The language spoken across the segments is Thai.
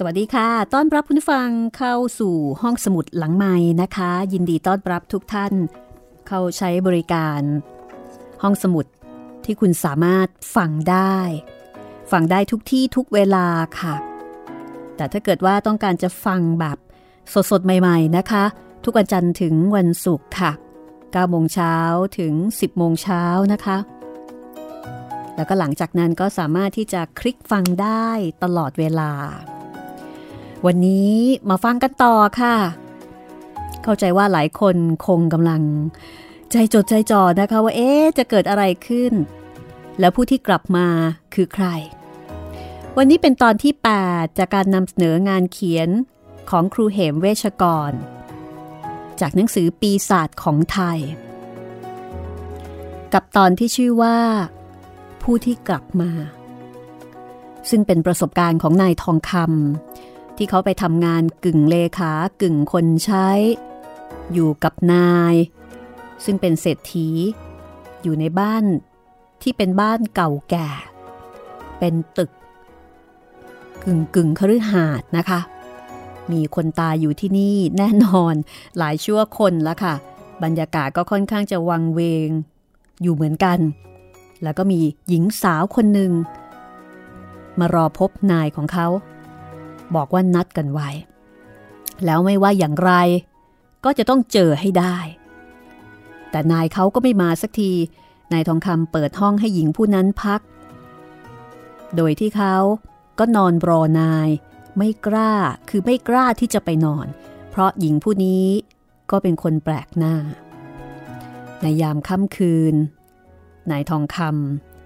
สวัสดีค่ะ ต้อนรับคุณฟังเข้าสู่ห้องสมุดหลังไม้นะคะ ยินดีต้อนรับทุกท่าน เข้าใช้บริการ ห้องสมุดที่คุณสามารถฟังได้ ฟังได้ทุกที่ทุกเวลาค่ะ แต่ถ้าเกิดว่าต้องการจะฟังแบบสดๆ ใหม่ๆนะคะ ทุกวันจันทร์ถึงวันศุกร์ค่ะ9โมงเช้าถึง 10โมงเช้านะคะ แล้วก็หลังจากนั้นก็สามารถที่จะคลิกฟังได้ตลอดเวลา วันนี้มาฟังกันต่อค่ะ เข้าใจว่าหลายคนคงกำลัง ใจจดใจจ่อนะคะว่าเอ๊จะเกิดอะไรขึ้น แล้วผู้ที่กลับมาคือใคร วันนี้เป็นตอนที่ 8 จากการนำเสนองานเขียนของครูเหมเวชกร จากหนังสือปีศาจของไทย กับตอนที่ชื่อว่า ผู้ที่กลับมา ซึ่งเป็นประสบการณ์ของนายทองคำ ที่เขาไปทำงานกึ่งเลขากึ่งคนใช้ อยู่กับนาย ซึ่งเป็นเศรษฐี อยู่ในบ้านที่เป็นบ้านเก่าแก่ เป็นตึก กึ่งกึ่งคฤหาสน์นะคะ มีคนตายอยู่ที่นี่แน่นอนหลายชั่วคนแล้วค่ะ บรรยากาศก็ค่อนข้างจะวังเวง อยู่เหมือนกัน แล้วก็มีหญิงสาวคนหนึ่งมารอพบนายของเขา บอกว่านัดกันไว้ แล้วไม่ว่าอย่างไร ก็จะต้องเจอให้ได้ แต่นายเขาก็ไม่มาสักที นายทองคำเปิดห้องให้หญิงผู้นั้นพัก โดยที่เขาก็นอนรอนาย ไม่กล้าคือไม่กล้าที่จะไปนอน เพราะหญิงผู้นี้ก็เป็นคนแปลกหน้า ในยามค่ำคืน นายทองค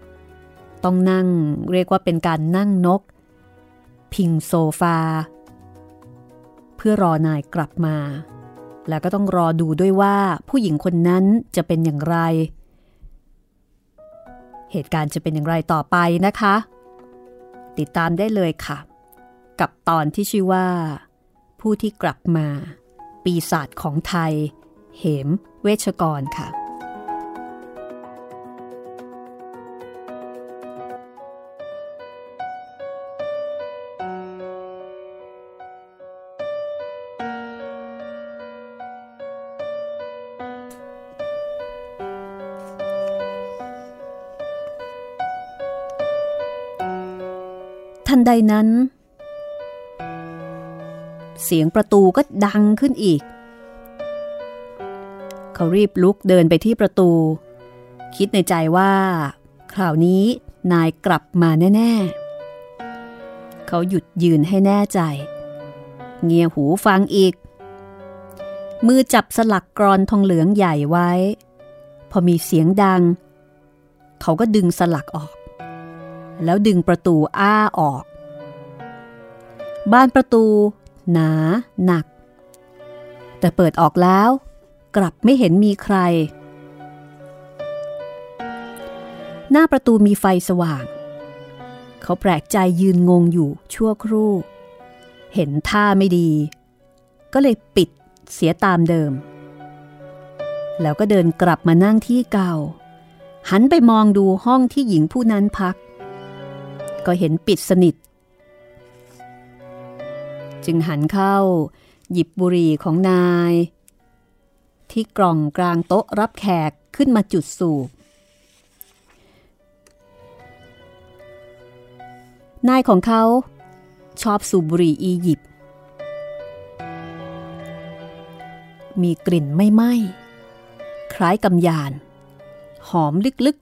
ำต้องนั่งเรียกว่าเป็นการนั่งนก พิงโซฟา เพื่อรอนายกลับมา แล้วก็ต้องรอดูด้วยว่าผู้หญิงคนนั้นจะเป็นอย่างไร เหตุการณ์จะเป็นอย่างไรต่อไปนะคะ ติดตามได้เลยค่ะ กับตอนที่ชื่อว่า ผู้ที่กลับมา ปีศาจของไทย เหม เวชกรค่ะ ใดนั้น เสียงประตูก็ดังขึ้นอีก เขารีบลุกเดินไปที่ประตู คิดในใจว่า คราวนี้นายกลับมาแน่ ๆ เขาหยุดยืนให้แน่ใจ เงียหูฟังอีก มือจับสลักกรอนทองเหลืองใหญ่ไว้ พอมีเสียงดัง เขาก็ดึงสลักออกแล้วดึงประตูอ้าออก บานประตู หนาหนัก แต่เปิดออกแล้ว กลับไม่เห็นมีใคร หน้าประตูมีไฟสว่าง เขาแปลกใจยืนงงอยู่ชั่วครู่ เห็นท่าไม่ดี ก็เลยปิดเสียตามเดิม แล้วก็เดินกลับมานั่งที่เก่า หันไปมองดูห้องที่หญิงผู้นั้นพัก ก็เห็นปิดสนิท จึงหันเข้า หยิบบุหรี่ของนาย ที่กล่องกลางโต๊ะรับแขกขึ้นมาจุดสูบ นายของเขา ชอบสูบบุหรี่อียิปต์มีกลิ่นไม่ไหม้คล้ายกำยาน หอมลึก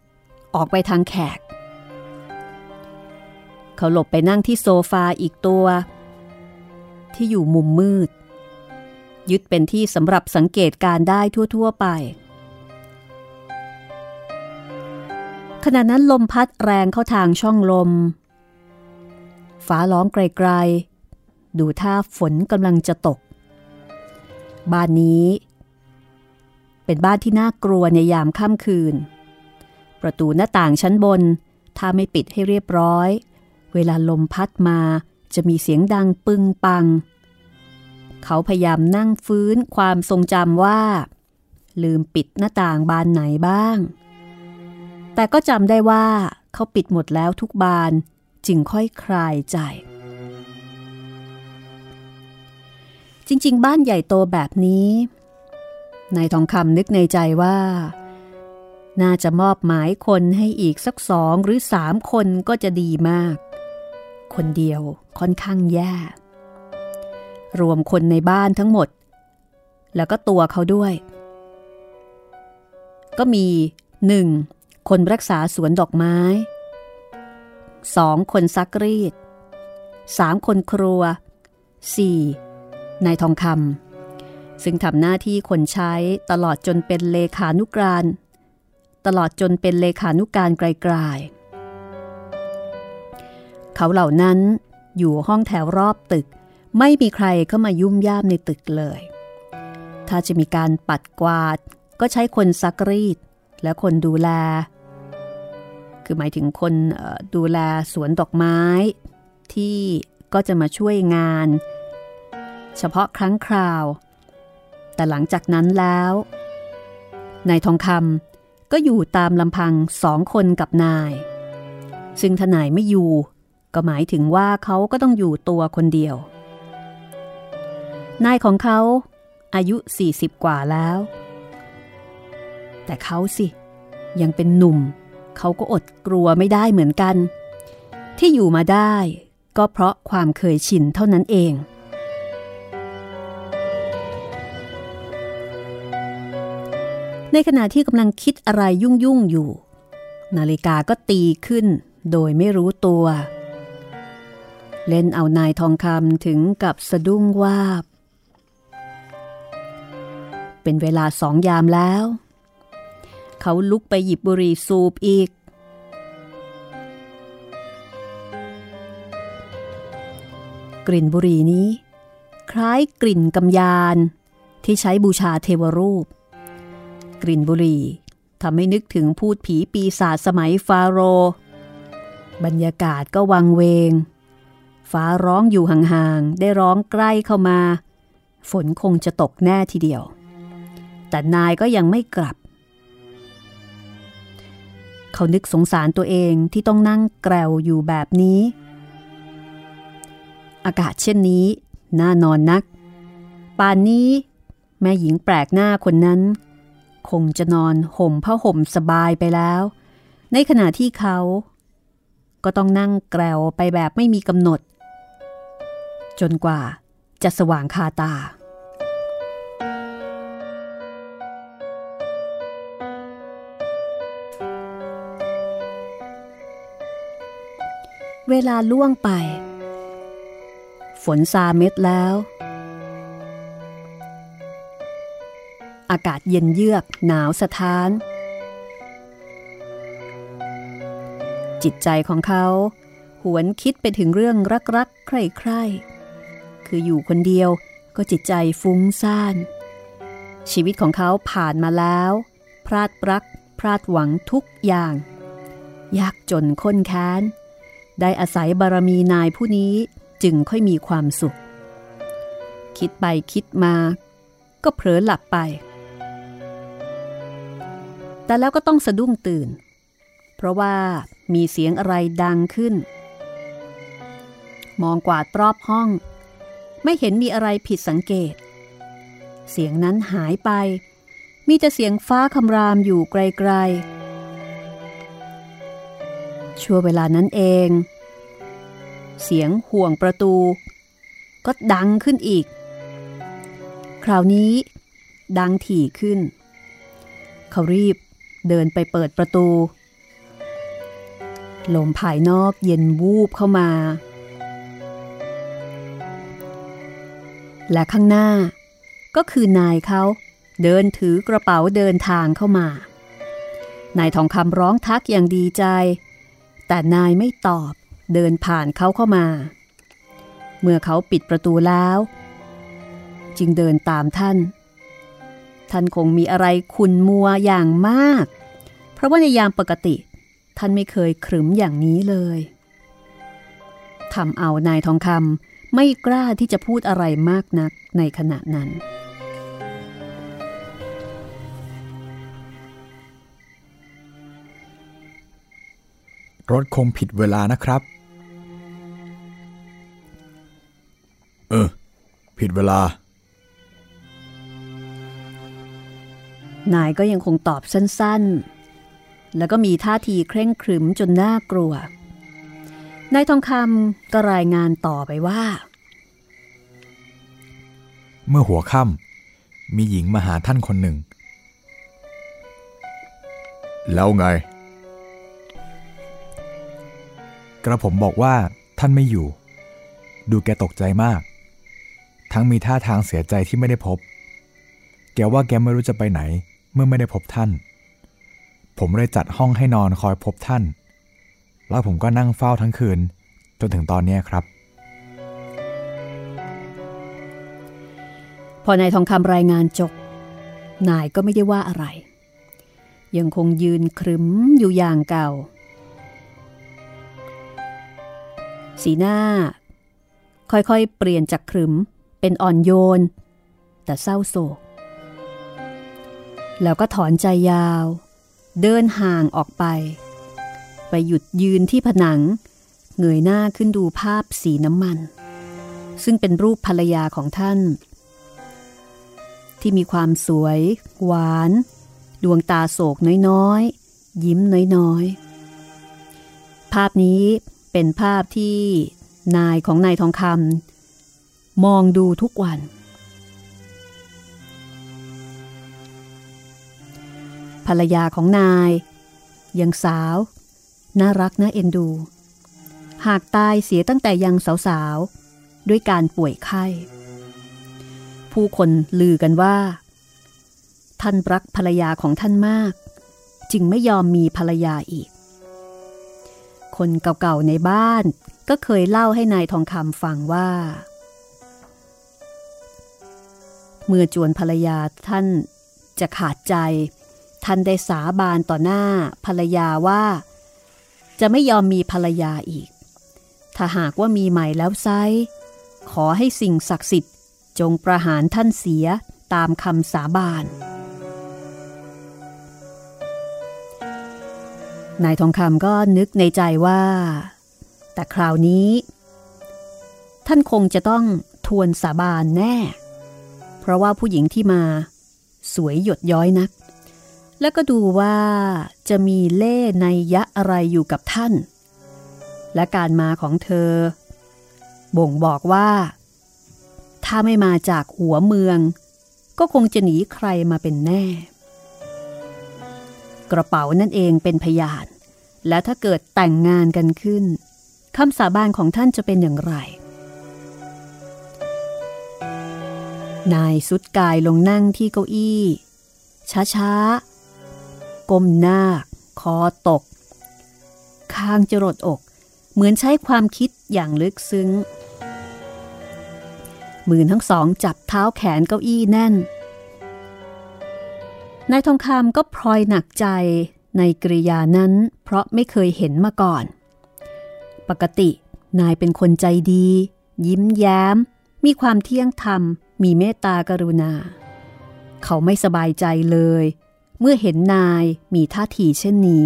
ๆ ออกไปทางแขก เขาหลบไปนั่งที่โซฟาอีกตัว ที่อยู่มุมมืด ยึดเป็นที่สำหรับสังเกตการได้ทั่ว ๆ ไป ขณะนั้นลมพัดแรงเข้าทางช่องลม ฟ้าร้องไกล ๆ ดูท่าฝนกำลังจะตก บ้านนี้ เป็นบ้านที่น่ากลัวในยามค่ำคืน ประตูหน้าต่างชั้นบน ถ้าไม่ปิดให้เรียบร้อย เวลาลมพัดมา จะมีเสียงดังปึงปัง เขาพยายามนั่งฟื้นความทรงจำว่า ลืมปิดหน้าต่างบานไหนบ้าง แต่ก็จำได้ว่าเขาปิดหมดแล้วทุกบานจึงค่อยคลายใจ จริง ๆ บ้านใหญ่โตแบบนี้นายทองคำนึกในใจว่า น่าจะมอบหมายคนให้อีกสักสองหรือสามคนก็จะดีมาก คนเดียวค่อนข้างแย่ รวมคนในบ้านทั้งหมด แล้วก็ตัวเขาด้วย ก็มีหนึ่งคนรักษาสวนดอกไม้สองคนซักรีดสามคนครัวสี่นายทองคำซึ่งทำหน้าที่คนใช้ตลอดจนเป็นเลขานุกรานตลอดจนเป็นเลขานุการไกลๆ เขาเหล่านั้นอยู่ห้องแถวรอบตึก ไม่มีใครเข้ามายุ่มย่ามในตึกเลย ถ้าจะมีการปัดกวาด ก็ใช้คนซักรีด และคนดูแล คือหมายถึงคนดูแลสวนดอกไม้ ที่ก็จะมาช่วยงาน เฉพาะครั้งคราว แต่หลังจากนั้นแล้วนายทองคำก็อยู่ตามลำพังสองคนกับนาย ซึ่งทนายไม่อยู่ ก็หมายถึงว่าเขาก็ต้องอยู่ตัวคนเดียว นายของเขาอายุ 40 กว่าแล้ว แต่เขาสิ ยังเป็นหนุ่ม เขาก็อดกลัวไม่ได้เหมือนกัน ที่อยู่มาได้ก็เพราะความเคยชินเท่านั้นเองในขณะที่กำลังคิดอะไรยุ่งยุ่งอยู่ นาฬิกาก็ตีขึ้นโดยไม่รู้ตัว เล่นเอานายทองคำถึงกับสะดุ้งว่าบเป็นเวลาสองยามแล้ว เขาลุกไปหยิบบุหรี่สูบอีก กลิ่นบุหรี่นี้ คล้ายกลิ่นกำยานที่ใช้บูชาเทวรูป กลิ่นบุหรี่ทำให้นึกถึงพูดผีปีศาจสมัยฟาโร บรรยากาศก็วังเวง ฟ้าร้องอยู่ห่างๆ ได้ร้องใกล้เข้ามา ฝนคงจะตกแน่ทีเดียว แต่นายก็ยังไม่กลับ เขานึกสงสารตัวเองที่ต้องนั่งแกลวอยู่แบบนี้ อากาศเช่นนี้ น่านอนนัก ป่านนี้ แม่หญิงแปลกหน้าคนนั้น คงจะนอนห่มผ้าห่มสบายไปแล้ว ในขณะที่เขาก็ต้องนั่งแกลวไปแบบไม่มีกำหนด จนกว่าจะสว่างคาตา เวลาล่วงไป ฝนซาเม็ดแล้ว อากาศเย็นเยือกหนาวสะท้าน จิตใจของเขาหวนคิดไปถึงเรื่องรักๆ ใคร่ๆ คืออยู่คนเดียวก็จิตใจฟุ้งซ่าน ชีวิตของเขาผ่านมาแล้ว พลาดรัก พลาดหวังทุกอย่าง ยากจนค้นแค้น ได้อาศัยบารมีนายผู้นี้จึงค่อยมีความสุข คิดไปคิดมา ก็เผลอหลับไป แต่แล้วก็ต้องสะดุ้งตื่น เพราะว่ามีเสียงอะไรดังขึ้น มองกวาดรอบห้อง ไม่เห็นมีอะไรผิดสังเกต เสียงนั้นหายไป มีแต่เสียงฟ้าคำรามอยู่ไกลๆ ชั่วเวลานั้นเอง เสียงห่วงประตู ก็ดังขึ้นอีก คราวนี้ ดังถี่ขึ้น เขารีบเดินไปเปิดประตู ลมภายนอกเย็นวูบเข้ามา และข้างหน้า ก็คือนายเขาเดินถือกระเป๋าเดินทางเข้ามานายทองคำร้องทักอย่างดีใจ แต่นายไม่ตอบเดินผ่านเขาเข้ามา เมื่อเขาปิดประตูแล้ว จึงเดินตามท่าน ท่านคงมีอะไรขุนมัวอย่างมาก เพราะว่าในยามปกติ ท่านไม่เคยขรึมอย่างนี้เลยทำเอานายทองคำ ไม่กล้าที่จะพูดอะไรมากนักในขณะนั้น รถคงผิดเวลานะครับ เออ ผิดเวลา นายก็ยังคงตอบสั้นๆ แล้วก็มีท่าทีเคร่งครึมจนน่ากลัว นายทองคำก็รายงานต่อไปว่า เมื่อหัวค่ำมีหญิงมาหาท่านคนหนึ่ง แล้วไง กระผมบอกว่าท่านไม่อยู่ ดูแกตกใจมาก ทั้งมีท่าทางเสียใจที่ไม่ได้พบ แกว่าแกไม่รู้จะไปไหน เมื่อไม่ได้พบท่าน ผมเลยจัดห้องให้นอนคอยพบท่าน แล้วผมก็นั่งเฝ้าทั้งคืน จนถึงตอนนี้ครับ พอนายทองคำรายงานจบ นายก็ไม่ได้ว่าอะไร ยังคงยืนครึมอยู่อย่างเก่า สีหน้า ค่อยๆ เปลี่ยนจากครึมเป็นอ่อนโยน แต่เศร้าโศก แล้วก็ถอนใจยาว เดินห่างออกไป ไปหยุดยืนที่ผนัง เงยหน้าขึ้นดูภาพสีน้ำมัน ซึ่งเป็นรูปภรรยาของท่าน ที่มีความสวย หวาน ดวงตาโศกน้อยๆ ยิ้มน้อยๆ ภาพนี้เป็นภาพที่นายของนายทองคำมองดูทุกวัน ภรรยาของนายยังสาว น่ารักน่าเอ็นดู หากตายเสียตั้งแต่ยังสาวๆ ด้วยการป่วยไข้ ผู้คนลือกันว่า ท่านรักภรรยาของท่านมาก จึงไม่ยอมมีภรรยาอีก คนเก่าๆในบ้านก็เคยเล่าให้นายทองคำฟังว่า เมื่อจวนภรรยาท่านจะขาดใจ ท่านได้สาบานต่อหน้าภรรยาว่า จะไม่ยอมมีภรรยาอีก ถ้าหากว่ามีใหม่แล้วไซขอให้สิ่งศักดิ์สิทธิ์ จงประหารท่านเสียตามคำสาบาน นายทองคำก็นึกในใจว่า แต่คราวนี้ ท่านคงจะต้องทวนสาบานแน่ เพราะว่าผู้หญิงที่มา สวยหยดย้อยนัก แล้วก็ดูว่า จะมีเล่ในยะอะไรอยู่กับท่าน และการมาของเธอ บ่งบอกว่า ถ้าไม่มาจากหัวเมือง ก็คงจะหนีใครมาเป็นแน่ กระเป๋านั่นเองเป็นพยาน และถ้าเกิดแต่งงานกันขึ้นคำสาบานของท่านจะเป็นอย่างไร นายสุดกายลงนั่งที่เก้าอี้ ช้าๆ ก้มหน้า คอตก คางจรดอก เหมือนใช้ความคิดอย่างลึกซึ้ง มือทั้งสองจับเท้าแขนเก้าอี้แน่น นายทองคำก็พลอยหนักใจในกริยานั้นเพราะไม่เคยเห็นมาก่อน ปกตินายเป็นคนใจดี ยิ้มแย้ม มีความเที่ยงธรรม มีเมตตากรุณา เขาไม่สบายใจเลย เมื่อเห็นนายมีท่าทีเช่นนี้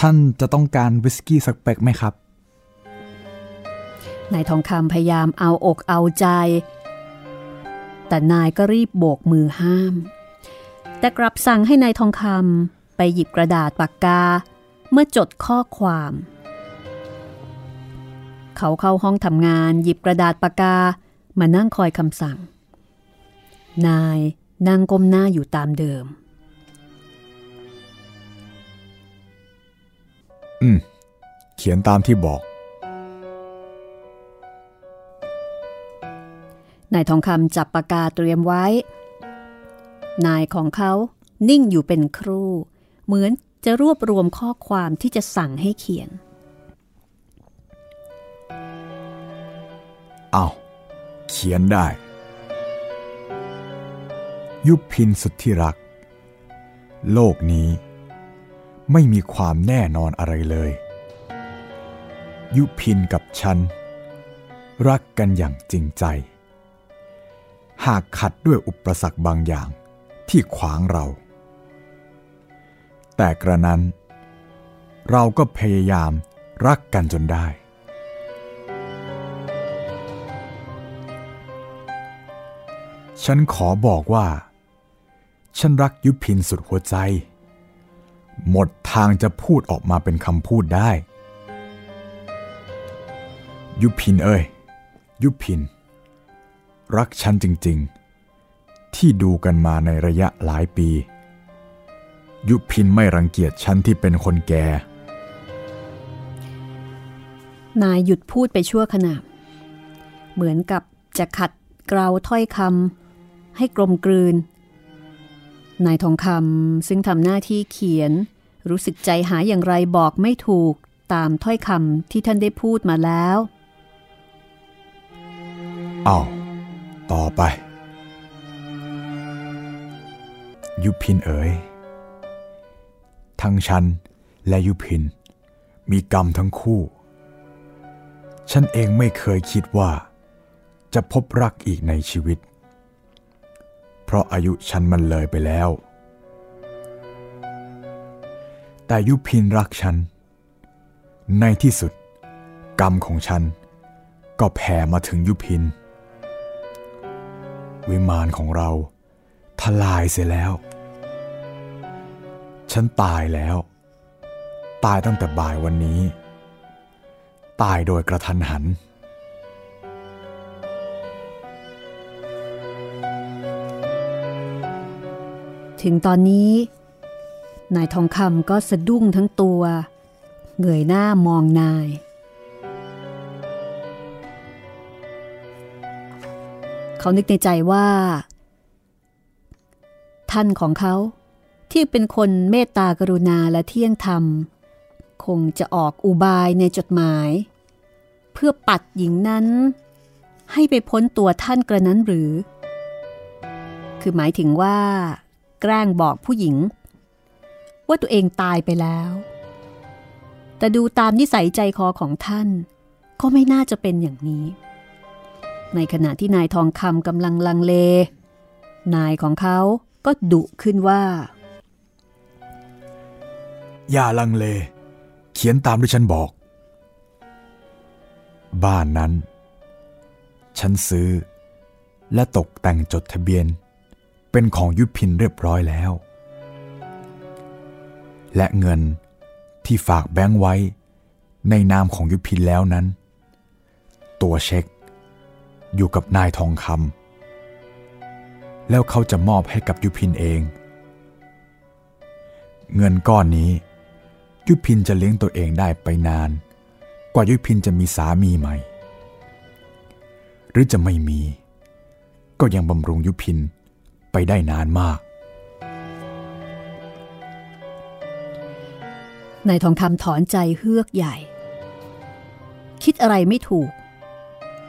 ท่านจะต้องการวิสกี้สักเป๊กไหมครับ นายทองคำพยายามเอาอกเอาใจ แต่นายก็รีบโบกมือห้าม แต่กลับสั่งให้นายทองคำไปหยิบกระดาษปากกา เมื่อจดข้อความ เขาเข้าห้องทำงานหยิบกระดาษปากกามานั่งคอยคำสั่ง นายนั่งก้มหน้าอยู่ตามเดิม อืม เขียนตามที่บอก นายทองคำจับปากกาเตรียมไว้ นายของเขานิ่งอยู่เป็นครู่ เหมือนจะรวบรวมข้อความที่จะสั่งให้เขียนเอาเขียนได้ ยุพินสุดที่รัก โลกนี้ไม่มีความแน่นอนอะไรเลย ยุพินกับฉัน รักกันอย่างจริงใจ หากขัดด้วยอุปสรรคบางอย่างที่ขวางเรา แต่กระนั้น เราก็พยายามรักกันจนได้ ฉันขอบอกว่า ฉันรักยุพินสุดหัวใจ หมดทางจะพูดออกมาเป็นคำพูดได้ ยุพินเอ้ย ยุพิน รักฉันจริง ๆ ที่ดูกันมาในระยะหลายปี ยุพินไม่รังเกียจฉันที่เป็นคนแก่ นายหยุดพูดไปชั่วขณะ เหมือนกับจะขัดเกลาถ้อยคำให้กลมกลืน นายทองคำซึ่งทำหน้าที่เขียน รู้สึกใจหายอย่างไรบอกไม่ถูกตามถ้อยคำที่ท่านได้พูดมาแล้วเอาต่อไป ยุพินเอ๋ยทั้งฉันและยุพิน มีกรรมทั้งคู่ ฉันเองไม่เคยคิดว่า จะพบรักอีกในชีวิต เพราะอายุฉันมันเลยไปแล้ว แต่ยุพินรักฉัน ในที่สุด กรรมของฉัน ก็แผ่มาถึงยุพิน วิมานของเราทลายเสียแล้ว ฉันตายแล้ว ตายตั้งแต่บ่ายวันนี้ ตายโดยกระทันหัน ถึงตอนนี้ นายทองคำก็สะดุ้งทั้งตัว เงยหน้ามองนาย เขานึกในใจว่า ท่านของเขาที่เป็นคนเมตตากรุณาและเที่ยงธรรม คงจะออกอุบายในจดหมาย เพื่อปัดหญิงนั้น ให้ไปพ้นตัวท่านกระนั้นหรือ คือหมายถึงว่า แกล้งบอกผู้หญิง ว่าตัวเองตายไปแล้ว แต่ดูตามนิสัยใจคอของท่าน ก็ไม่น่าจะเป็นอย่างนี้ ในขณะที่นายทองคำกำลังลังเล นายของเขาก็ดุขึ้นว่า อย่าลังเล เขียนตามที่ฉันบอก บ้านนั้น ฉันซื้อและตกแต่งจดทะเบียน เป็นของยุพินเรียบร้อยแล้ว และเงินที่ฝากแบงค์ไว้ในนามของยุพินแล้วนั้น ตัวเช็ค อยู่กับนายทองคำแล้วเขาจะมอบให้กับยุพินเอง เงินก้อนนี้ ยุพินจะเลี้ยงตัวเองได้ไปนาน กว่ายุพินจะมีสามีใหม่ หรือจะไม่มี ก็ยังบำรุงยุพิน ไปได้นานมากนายทองคำถอนใจเฮือกใหญ่ คิดอะไรไม่ถูก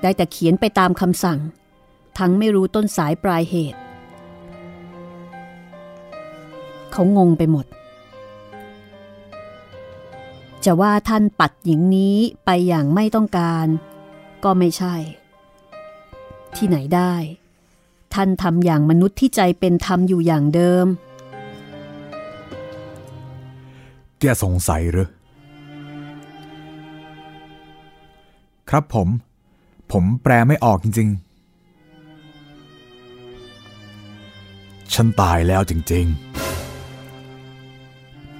ได้แต่เขียนไปตามคำสั่ง ทั้งไม่รู้ต้นสายปลายเหตุ เขางงไปหมด จะว่าท่านปัดหญิงนี้ไปอย่างไม่ต้องการ ก็ไม่ใช่ ที่ไหนได้ ท่านทำอย่างมนุษย์ที่ใจเป็นธรรมอยู่อย่างเดิม แกสงสัยหรือครับผม ผมแปลไม่ออกจริง ๆ ฉันตายแล้วจริง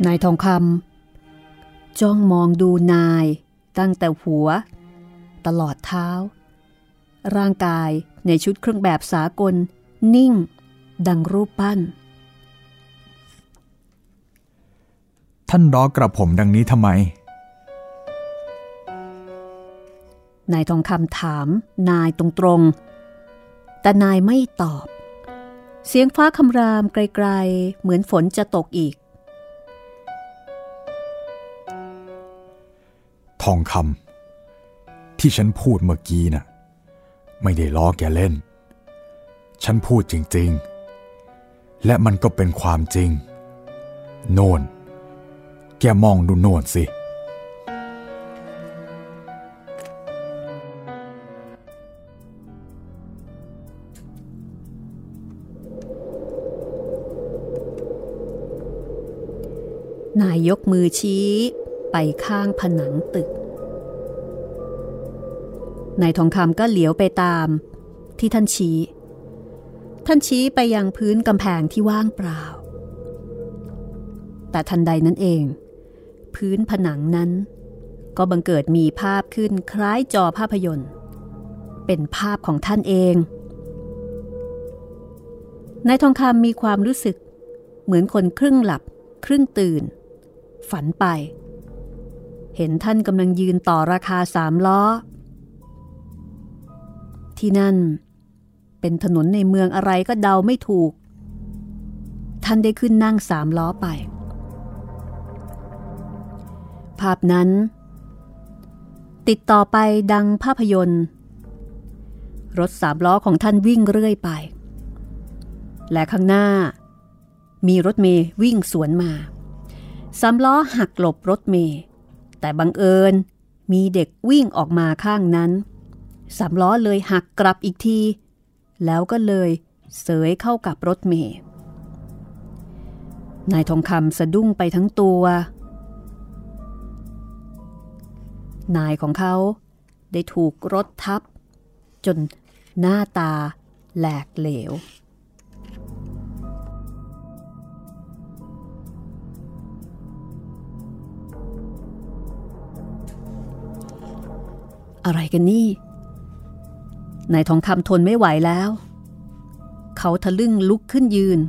นายทองคำจ้องมองดูนาย ตั้งแต่หัว ตลอดเท้า ร่างกายในชุดเครื่องแบบสากล นิ่ง ดังรูปปั้นๆท่านร้อกระผมดังนี้ทำไม นายทองคำถามนายตรงๆ แต่นายไม่ตอบ เสียงฟ้าคำรามไกลๆ เหมือนฝนจะตกอีก ทองคำที่ฉันพูดเมื่อกี้น่ะ ไม่ได้ล้อแกเล่น ฉันพูดจริง ๆ และมันก็เป็นความจริง โน่น แกมองดูโน่นสิ นายยกมือชี้ไปข้างผนังตึก นายทองคำก็เหลียวไปตาม ที่ท่านชี้ ท่านชี้ไปยังพื้นกำแพงที่ว่างเปล่า แต่ทันใดนั้นเอง พื้นผนังนั้น ก็บังเกิดมีภาพขึ้นคล้ายจอภาพยนตร์ เป็นภาพของท่านเองนายทองคำมีความรู้สึก เหมือนคนครึ่งหลับ ครึ่งตื่น ฝันไป เห็นท่านกำลังยืนต่อราคาสามล้อ ที่นั่น เป็นถนนในเมืองอะไรก็เดาไม่ถูก ท่านได้ขึ้นนั่งสามล้อไป ภาพนั้น ติดต่อไปดังภาพยนตร์ รถสามล้อของท่านวิ่งเรื่อยไป และข้างหน้า มีรถเมย์วิ่งสวนมาสามล้อหักหลบรถเมย์แต่บังเอิญมีเด็กวิ่งออกมาข้างนั้น สามล้อเลยหักกลับอีกที แล้วก็เลยเสยเข้ากับรถเมย์นายทองคำสะดุ้งไปทั้งตัว นายของเขาได้ถูกรถทับ จนหน้าตาแหลกเหลว อะไรกันนี่ นายทองคำทนไม่ไหวแล้ว เขาทะลึ่งลุกขึ้นยืน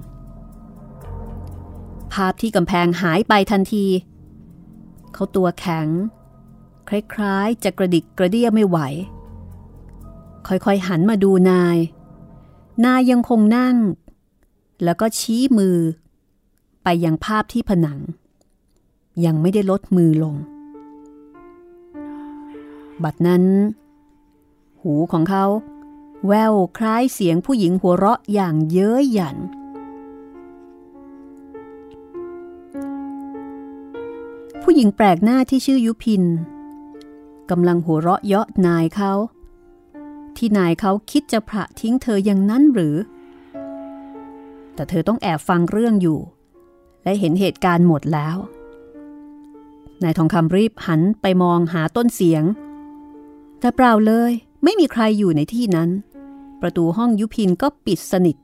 ภาพที่กำแพงหายไปทันที เขาตัวแข็ง คล้ายๆจะกระดิกกระเดี้ยไม่ไหว ค่อยๆหันมาดูนาย นายยังคงนั่ง แล้วก็ชี้มือ ไปยังภาพที่ผนัง ยังไม่ได้ลดมือลง บัดนั้น หูของเขา แววคล้ายเสียงผู้หญิงหัวเราะอย่างเย้ยหยัน ผู้หญิงแปลกหน้าที่ชื่อยุพินกำลังหัวเราะเยาะนายเขา ที่นายเขาคิดจะพระทิ้งเธออย่างนั้นหรือ แต่เธอต้องแอบฟังเรื่องอยู่ และเห็นเหตุการณ์หมดแล้วนายทองคำรีบหันไปมองหาต้นเสียง แต่เปล่าเลย ไม่มีใครอยู่ในที่นั้น ประตูห้องยุพินก็ปิดสนิท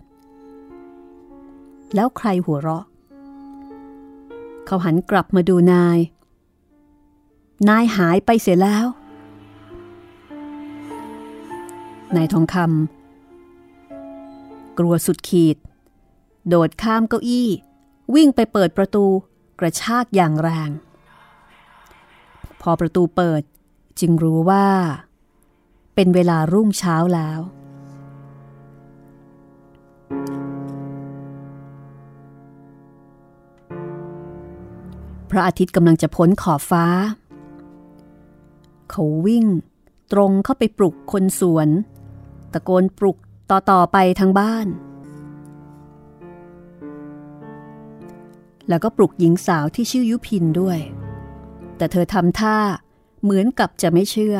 แล้วใครหัวเราะ เขาหันกลับมาดูนาย นายหายไปเสียแล้ว นายทองคำกลัวสุดขีด โดดข้ามเก้าอี้ วิ่งไปเปิดประตูกระชากอย่างแรง พอประตูเปิดจึงรู้ว่า เป็นเวลารุ่งเช้าแล้ว พระอาทิตย์กำลังจะพ้นขอบฟ้า เขาวิ่ง ตรงเข้าไปปลุกคนสวน ตะโกนปลุกต่อ ๆ ไปทางบ้าน แล้วก็ปลุกหญิงสาวที่ชื่อยุพินด้วย แต่เธอทำท่าเหมือนกับจะไม่เชื่อ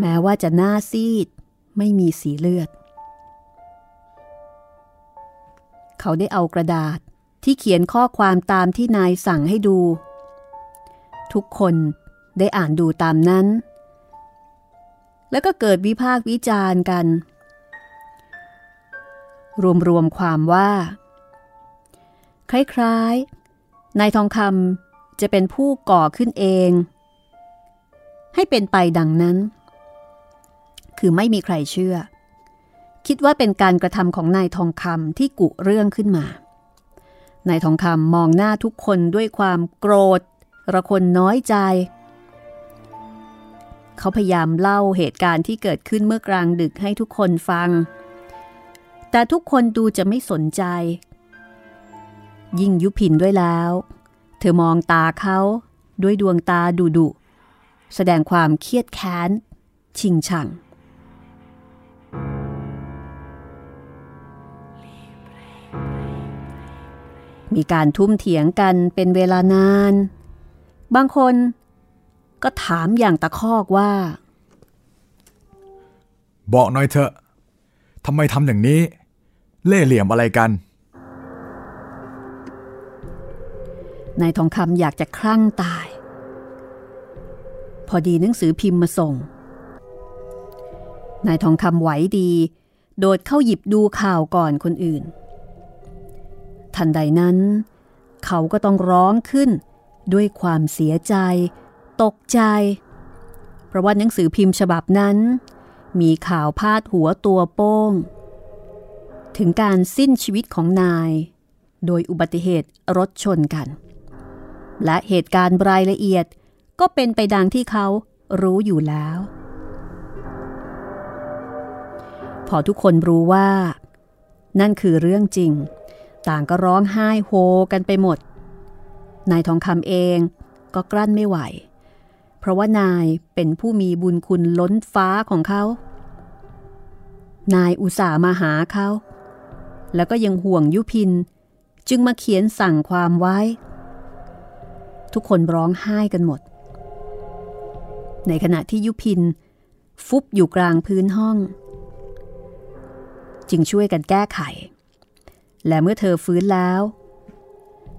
แม้ว่าจะหน้าซีด ไม่มีสีเลือด เขาได้เอากระดาษที่เขียนข้อความตามที่นายสั่งให้ดู ทุกคนได้อ่านดูตามนั้น แล้วก็เกิดวิพากษ์วิจารณ์กัน รวมๆความว่า คล้ายๆ นายทองคำจะเป็นผู้ก่อขึ้นเอง ให้เป็นไปดังนั้น คือไม่มีใครเชื่อ คิดว่าเป็นการกระทำของนายทองคำที่กุเรื่องขึ้นมานายทองคำมองหน้าทุกคนด้วยความโกรธ ระคนน้อยใจ เขาพยายามเล่าเหตุการณ์ที่เกิดขึ้นเมื่อกลางดึกให้ทุกคนฟัง แต่ทุกคนดูจะไม่สนใจ ยิ่งยุพินด้วยแล้ว เธอมองตาเขาด้วยดวงตาดุดุแสดงความเครียดแค้น ชิงชัง มีการทุ่มเถียงกันเป็นเวลานาน บางคนก็ถามอย่างตะคอกว่า บอกหน่อยเถอะทำไมทำอย่างนี้ เล่ห์เหลี่ยมอะไรกันนายทองคำอยากจะคลั่งตาย พอดีหนังสือพิมพ์มาส่งนายทองคำไหวดี โดดเข้าหยิบดูข่าวก่อนคนอื่น ทันใดนั้น เขาก็ต้องร้องขึ้นด้วยความเสียใจ ตกใจ เพราะว่าหนังสือพิมพ์ฉบับนั้น มีข่าวพาดหัวตัวโป้ง ถึงการสิ้นชีวิตของนาย โดยอุบัติเหตุรถชนกัน และเหตุการณ์รายละเอียดก็เป็นไปดังที่เขารู้อยู่แล้ว พอทุกคนรู้ว่า นั่นคือเรื่องจริง ต่างก็ร้องไห้โฮกันไปหมด นายทองคำเองก็กลั้นไม่ไหว เพราะว่านายเป็นผู้มีบุญคุณล้นฟ้าของเขา นายอุตส่าห์มาหาเขา แล้วก็ยังห่วงยุพิน จึงมาเขียนสั่งความไว้ ทุกคนร้องไห้กันหมด ในขณะที่ยุพิน ฟุบอยู่กลางพื้นห้อง จึงช่วยกันแก้ไข และเมื่อเธอฟื้นแล้ว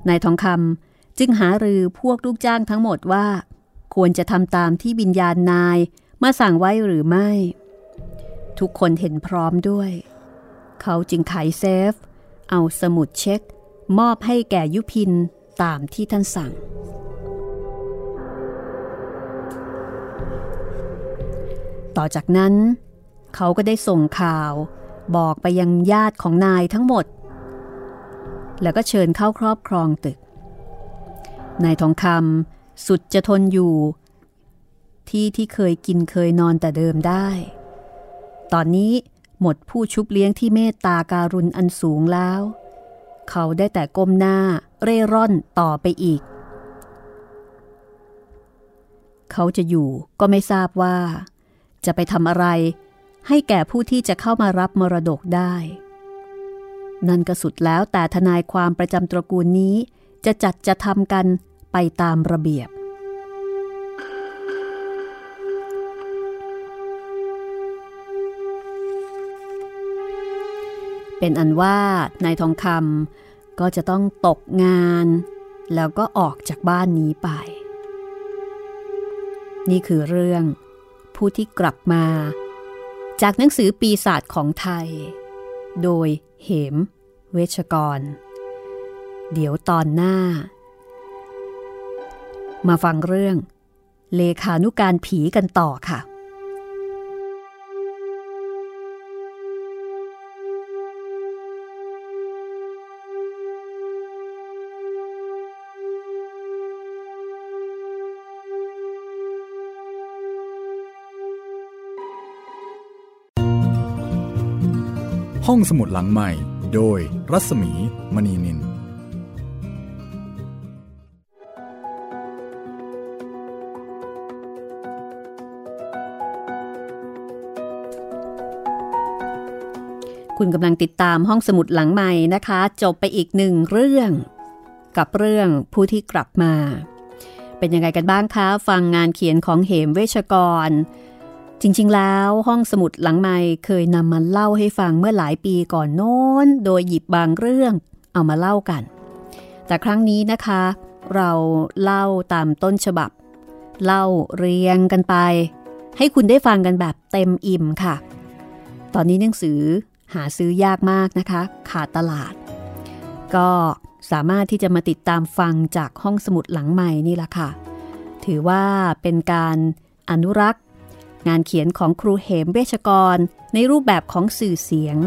นายทองคำจึงหารือพวกลูกจ้างทั้งหมดว่า ควรจะทำตามที่วิญญาณนายมาสั่งไว้หรือไม่ ทุกคนเห็นพร้อมด้วย เขาจึงไขเซฟ เอาสมุดเช็ค มอบให้แก่ยุพินตามที่ท่านสั่ง ต่อจากนั้น เขาก็ได้ส่งข่าวบอกไปยังญาติของนายทั้งหมด แล้วก็เชิญเข้าครอบครองตึก นายทองคำสุดจะทนอยู่ ที่ที่เคยกินเคยนอนแต่เดิมได้ ตอนนี้หมดผู้ชุบเลี้ยงที่เมตตาการุณอันสูงแล้ว เขาได้แต่ก้มหน้าเร่ร่อนต่อไปอีก เขาจะอยู่ก็ไม่ทราบว่า จะไปทำอะไรให้แก่ผู้ที่จะเข้ามารับมรดกได้ นั่นก็สุดแล้วแต่ทนายความประจำตระกูลนี้ จะจัดจะทำกันไปตามระเบียบ เป็นอันว่านายทองคำก็จะต้องตกงาน แล้วก็ออกจากบ้านนี้ไป นี่คือเรื่องผู้ที่กลับมา จากหนังสือปีศาจของไทย โดย เหม เวชกร เดี๋ยวตอนหน้า มาฟังเรื่อง เลขานุการผีกันต่อค่ะ ห้องสมุดหลังใหม่ โดยรัศมีมณีนิน คุณกำลังติดตามห้องสมุดหลังใหม่นะคะ จบไปอีกหนึ่งเรื่องกับเรื่องผู้ที่กลับมา เป็นยังไงกันบ้างคะ ฟังงานเขียนของเหมเวชกร จริงๆ แล้วห้องสมุดหลังใหม่เคยนำมาเล่าให้ฟังเมื่อหลายปีก่อนโน้น โดยหยิบบางเรื่องเอามาเล่ากัน แต่ครั้งนี้นะคะ เราเล่าตามต้นฉบับ เล่าเรียงกันไป ให้คุณได้ฟังกันแบบเต็มอิ่มค่ะ ตอนนี้หนังสือหาซื้อยากมากนะคะ ขาดตลาด ก็สามารถที่จะมาติดตามฟังจากห้องสมุดหลังใหม่นี่แหละค่ะ ถือว่าเป็นการอนุรักษ์ งานเขียนของครูเหมเวชกร ในรูปแบบของสื่อเสียง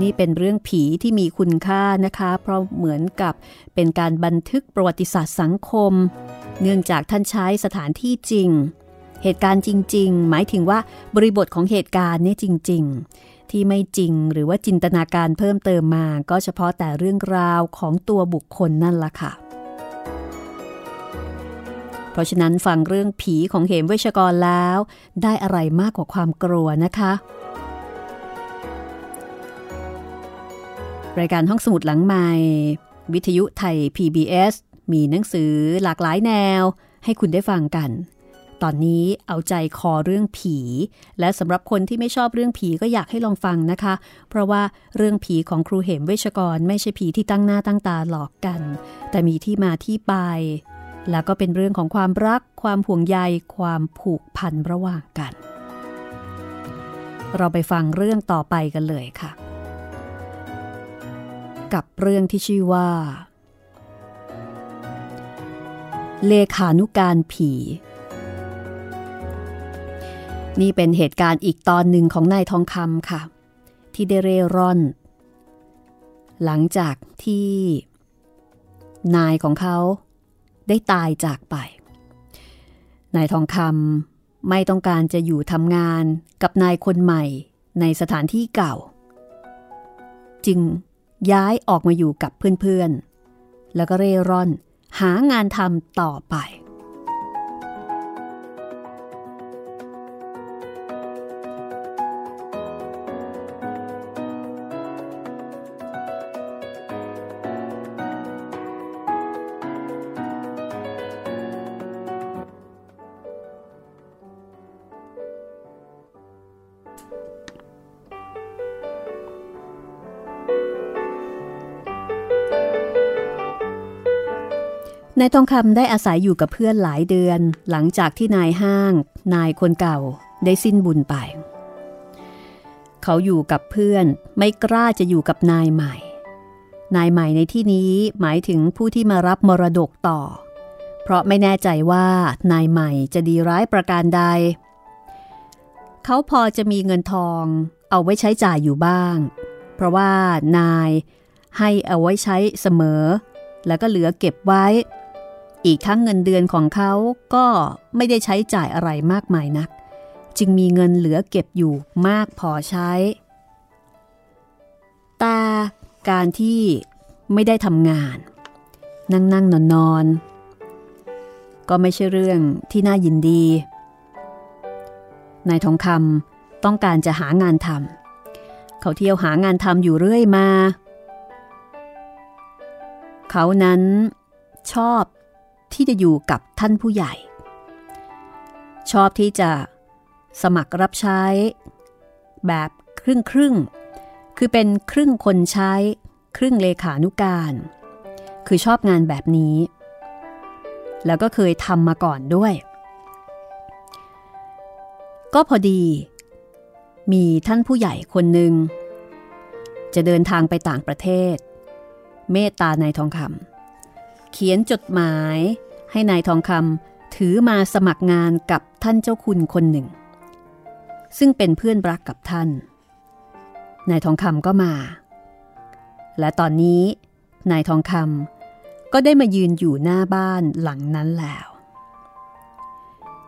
นี่เป็นเรื่องผีที่มีคุณค่านะคะ เพราะเหมือนกับเป็นการบันทึกประวัติศาสตร์สังคม เนื่องจากท่านใช้สถานที่จริง เหตุการณ์จริง ๆ หมายถึงว่าบริบทของเหตุการณ์นี่จริง ๆ ที่ไม่จริงหรือว่าจินตนาการเพิ่มเติมมา ก็เฉพาะแต่เรื่องราวของตัวบุคคลนั่นละค่ะ เพราะฉะนั้นฟังเรื่องผีของเหมเวชกรแล้ว ได้อะไรมากกว่าความกลัวนะคะ รายการห้องสมุดหลังใหม่ วิทยุไทย PBS มีหนังสือหลากหลายแนว ให้คุณได้ฟังกัน ตอนนี้เอาใจคอเรื่องผี และสำหรับคนที่ไม่ชอบเรื่องผีก็อยากให้ลองฟังนะคะ เพราะว่าเรื่องผีของครูเหมเวชกร ไม่ใช่ผีที่ตั้งหน้าตั้งตาหลอกกัน แต่มีที่มาที่ไป แล้วก็เป็นเรื่องของความรัก ความห่วงใย ความผูกพันระหว่างกัน เราไปฟังเรื่องต่อไปกันเลยค่ะ กับเรื่องที่ชื่อว่า เลขานุการผี นี่เป็นเหตุการณ์อีกตอนหนึ่งของนายทองคำค่ะ ที่ได้เร่ร่อน หลังจากที่ นายของเขา ได้ตายจากไป นายทองคำไม่ต้องการจะอยู่ทำงานกับนายคนใหม่ในสถานที่เก่า จึงย้ายออกมาอยู่กับเพื่อนๆ แล้วก็เร่ร่อนหางานทำต่อไป นายทองคำได้อาศัยอยู่กับเพื่อนหลายเดือน หลังจากที่นายห้าง นายคนเก่าได้สิ้นบุญไป เขาอยู่กับเพื่อนไม่กล้าจะอยู่กับนายใหม่ นายใหม่ในที่นี้หมายถึงผู้ที่มารับมรดกต่อ เพราะไม่แน่ใจว่านายใหม่จะดีร้ายประการใด เขาพอจะมีเงินทอง เอาไว้ใช้จ่ายอยู่บ้าง เพราะว่านายให้เอาไว้ใช้เสมอแล้วก็เหลือเก็บไว้ อีกทั้งเงินเดือนของเขาก็ไม่ได้ใช้จ่ายอะไรมากมายนัก จึงมีเงินเหลือเก็บอยู่มากพอใช้ แต่การที่ไม่ได้ทำงาน นั่งนั่งนอนนอนก็ไม่ใช่เรื่องที่น่ายินดี นายทองคำต้องการจะหางานทำ เขาเที่ยวหางานทำอยู่เรื่อยมา เขานั้นชอบ ที่จะอยู่กับท่านผู้ใหญ่ ชอบที่จะสมัครรับใช้ แบบครึ่งครึ่งคือเป็นครึ่งคนใช้ ครึ่งเลขานุการ คือชอบงานแบบนี้ แล้วก็เคยทำมาก่อนด้วย ก็พอดี มีท่านผู้ใหญ่คนหนึ่งจะเดินทางไปต่างประเทศ เมตตาในทองคำ เขียนจดหมายให้นายทองคำถือมาสมัครงานกับท่านเจ้าคุณคนหนึ่ง ซึ่งเป็นเพื่อนรักกับท่าน นายทองคำก็มา และตอนนี้ นายทองคำก็ได้มายืนอยู่หน้าบ้านหลังนั้นแล้ว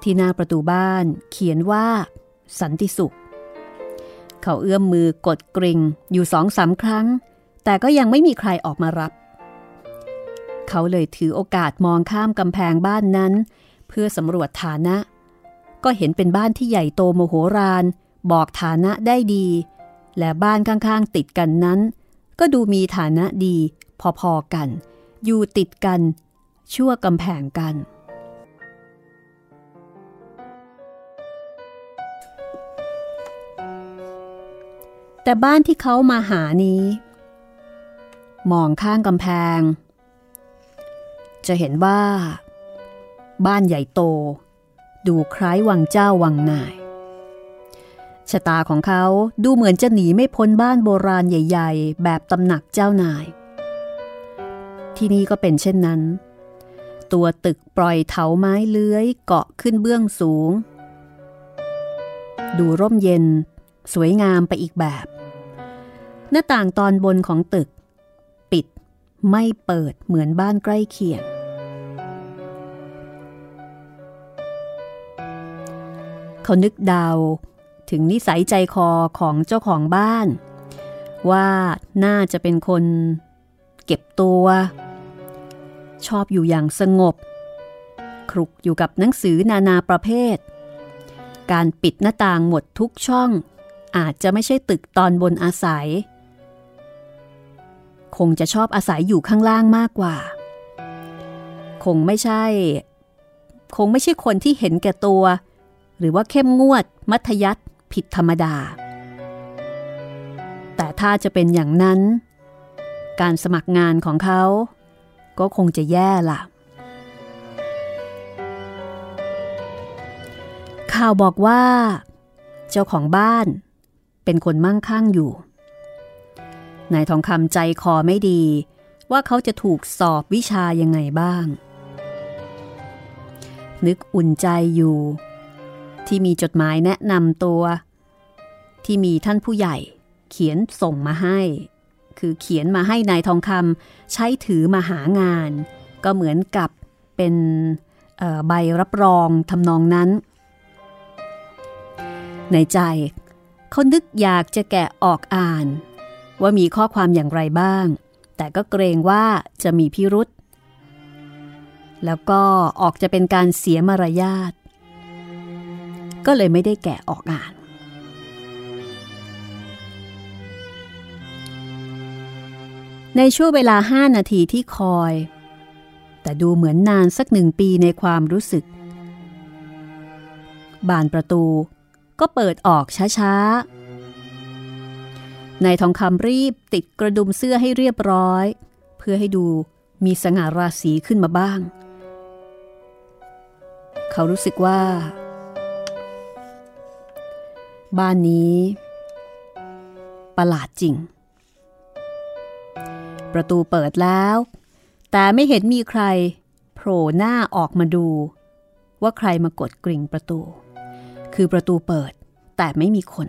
ที่หน้าประตูบ้านเขียนว่า สันติสุข เขาเอื้อมมือกดกริ่งอยู่สองสามครั้ง แต่ก็ยังไม่มีใครออกมารับ เขาเลยถือโอกาสมองข้ามกำแพงบ้านนั้น เพื่อสำรวจฐานะ ก็เห็นเป็นบ้านที่ใหญ่โตโมโหรานบอกฐานะได้ดี และบ้านข้างๆติดกันนั้น ก็ดูมีฐานะดีพอๆกัน อยู่ติดกัน ชั่วกำแพงกัน แต่บ้านที่เขามาหานี้ มองข้างกำแพง จะเห็นว่า บ้านใหญ่โต ดูคล้ายวังเจ้าวังนายชะตาของเขาดูเหมือนจะหนีไม่พ้นบ้านโบราณใหญ่ ๆ แบบตำหนักเจ้านาย ที่นี่ก็เป็นเช่นนั้น ตัวตึกปล่อยเถาไม้เลื้อยเกาะขึ้นเบื้องสูง ดูร่มเย็น สวยงามไปอีกแบบ หน้าต่างตอนบนของตึก ปิดไม่เปิดเหมือนบ้านใกล้เคียง เขานึกดาวถึงนิสัยใจคอของเจ้าของบ้าน ว่าน่าจะเป็นคนเก็บตัว ชอบอยู่อย่างสงบ ครุกอยู่กับหนังสือนานาประเภท การปิดหน้าต่างหมดทุกช่อง อาจจะไม่ใช่ตึกตอนบนอาศัย คงจะชอบอาศัยอยู่ข้างล่างมากกว่า คงไม่ใช่ คงไม่ใช่คนที่เห็นแก่ตัว รือว่าเข้มงวด มัธยัติผิดธรรมดา แต่ถ้าจะเป็นอย่างนั้น การสมัครงานของเขา ก็คงจะแย่ล่ะ ข่าวบอกว่า เจ้าของบ้านเป็นคนมั่งคั่งอยู่ นายทองคำใจคอไม่ดีว่าเขาจะถูกสอบวิชายังไงบ้าง นึกอุ่นใจอยู่ ที่มีจดหมายแนะนำตัว ที่มีท่านผู้ใหญ่ เขียนส่งมาให้ คือเขียนมาให้นายทองคำใช้ถือมาหางาน ก็เหมือนกับเป็นใบรับรองทำนองนั้น ในใจเขานึกอยากจะแกะออกอ่าน ว่ามีข้อความอย่างไรบ้าง แต่ก็เกรงว่าจะมีพิรุษแล้วก็ออกจะเป็นการเสียมารยาท ก็เลยไม่ได้แกะออกอ่าน ในช่วงเวลาห้านาทีที่คอย แต่ดูเหมือนนานสักหนึ่งปีในความรู้สึก บานประตูก็เปิดออกช้าๆนายทองคำรีบติดกระดุมเสื้อให้เรียบร้อย เพื่อให้ดูมีสง่าราศีขึ้นมาบ้าง เขารู้สึกว่า บ้านนี้ ประหลาดจริง ประตูเปิดแล้ว แต่ไม่เห็นมีใครโผล่หน้าออกมาดู ว่าใครมากดกริ่งประตู คือประตูเปิด แต่ไม่มีคน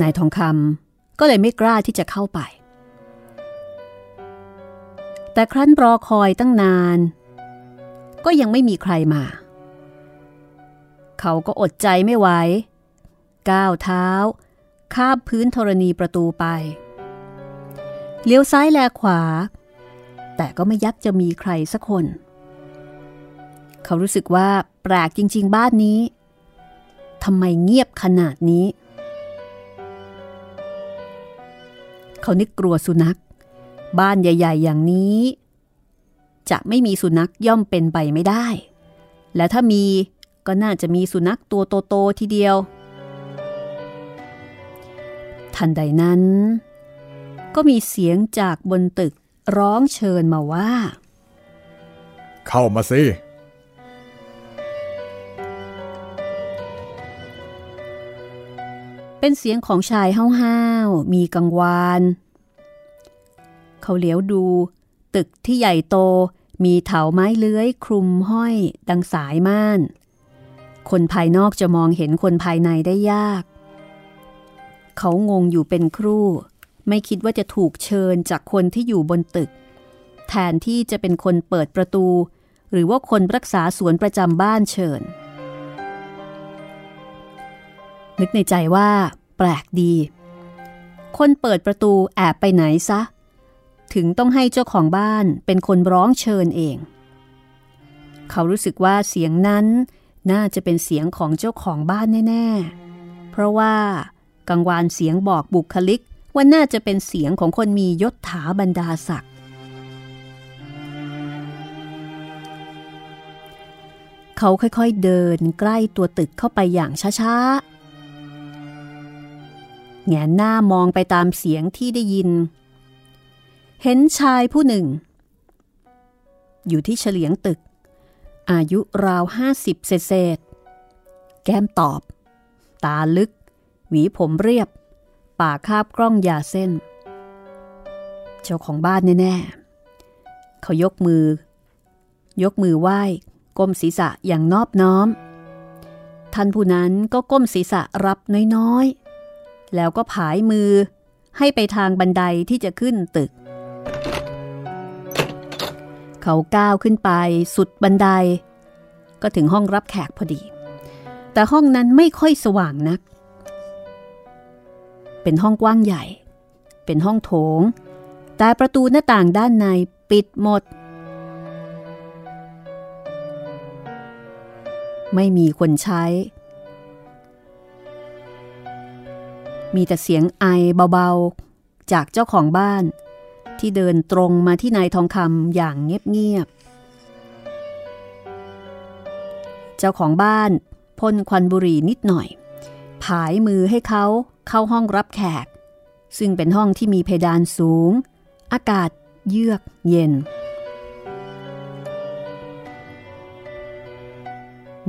นายทองคำก็เลยไม่กล้าที่จะเข้าไป แต่ครั้นรอคอยตั้งนาน ก็ยังไม่มีใครมา เขาก็อดใจไม่ไหวก้าวเท้าคาบพื้นธรณีประตูไป เลี้ยวซ้ายแลขวา แต่ก็ไม่ยักจะมีใครสักคน เขารู้สึกว่าแปลกจริง ๆ บ้านนี้ทำไมเงียบขนาดนี้ เขานึกกลัวสุนัข บ้านใหญ่ ๆ อย่างนี้ จะไม่มีสุนัขย่อมเป็นไปไม่ได้ และถ้ามี ก็น่าจะมีสุนัขตัวโตๆทีเดียว ทันใดนั้น ก็มีเสียงจากบนตึกร้องเชิญมาว่า เข้ามาสิ เป็นเสียงของชายห้าวๆมีกังวาน เขาเหลียวดู ตึกที่ใหญ่โตมีเถาไม้เลื้อยคลุมห้อยดังสายม่าน คนภายนอกจะมองเห็นคนภายในได้ยาก เขางงอยู่เป็นครู่ ไม่คิดว่าจะถูกเชิญจากคนที่อยู่บนตึก แทนที่จะเป็นคนเปิดประตู หรือว่าคนรักษาสวนประจำบ้านเชิญ นึกในใจว่า แปลกดี คนเปิดประตูแอบไปไหนซะ ถึงต้องให้เจ้าของบ้านเป็นคนร้องเชิญเอง เขารู้สึกว่าเสียงนั้น น่าจะเป็นเสียงของเจ้าของบ้านแน่ ๆ เพราะว่ากังวานเสียงบอกบุคลิกว่าน่าจะเป็นเสียงของคนมียศถาบรรดาศักดิ์เขาค่อยๆเดินใกล้ตัวตึกเข้าไปอย่างช้าๆแงนหน้ามองไปตามเสียงที่ได้ยิน เห็นชายผู้หนึ่ง อยู่ที่เฉลียงตึก อายุราวห้าสิบเศษ แก้มตอบ ตาลึก หวีผมเรียบ ปากคาบกล้องยาเส้น เจ้าของบ้านแน่ ๆ เขายกมือ ยกมือไหว้ ก้มศีรษะอย่างนอบน้อม ท่านผู้นั้นก็ก้มศีรษะรับน้อย ๆ แล้วก็ผายมือให้ไปทางบันไดที่จะขึ้นตึก เขาก้าวขึ้นไปสุดบันได ก็ถึงห้องรับแขกพอดี แต่ห้องนั้นไม่ค่อยสว่างนัก เป็นห้องกว้างใหญ่ เป็นห้องโถง แต่ประตูหน้าต่างด้านในปิดหมด ไม่มีคนใช้ มีแต่เสียงไอเบาๆ จากเจ้าของบ้าน ที่เดินตรงมาที่นายทองคำอย่างเงียบๆ เจ้าของบ้านพ่นควันบุหรี่นิดหน่อย ผายมือให้เขาเข้าห้องรับแขก ซึ่งเป็นห้องที่มีเพดานสูง อากาศเยือกเย็น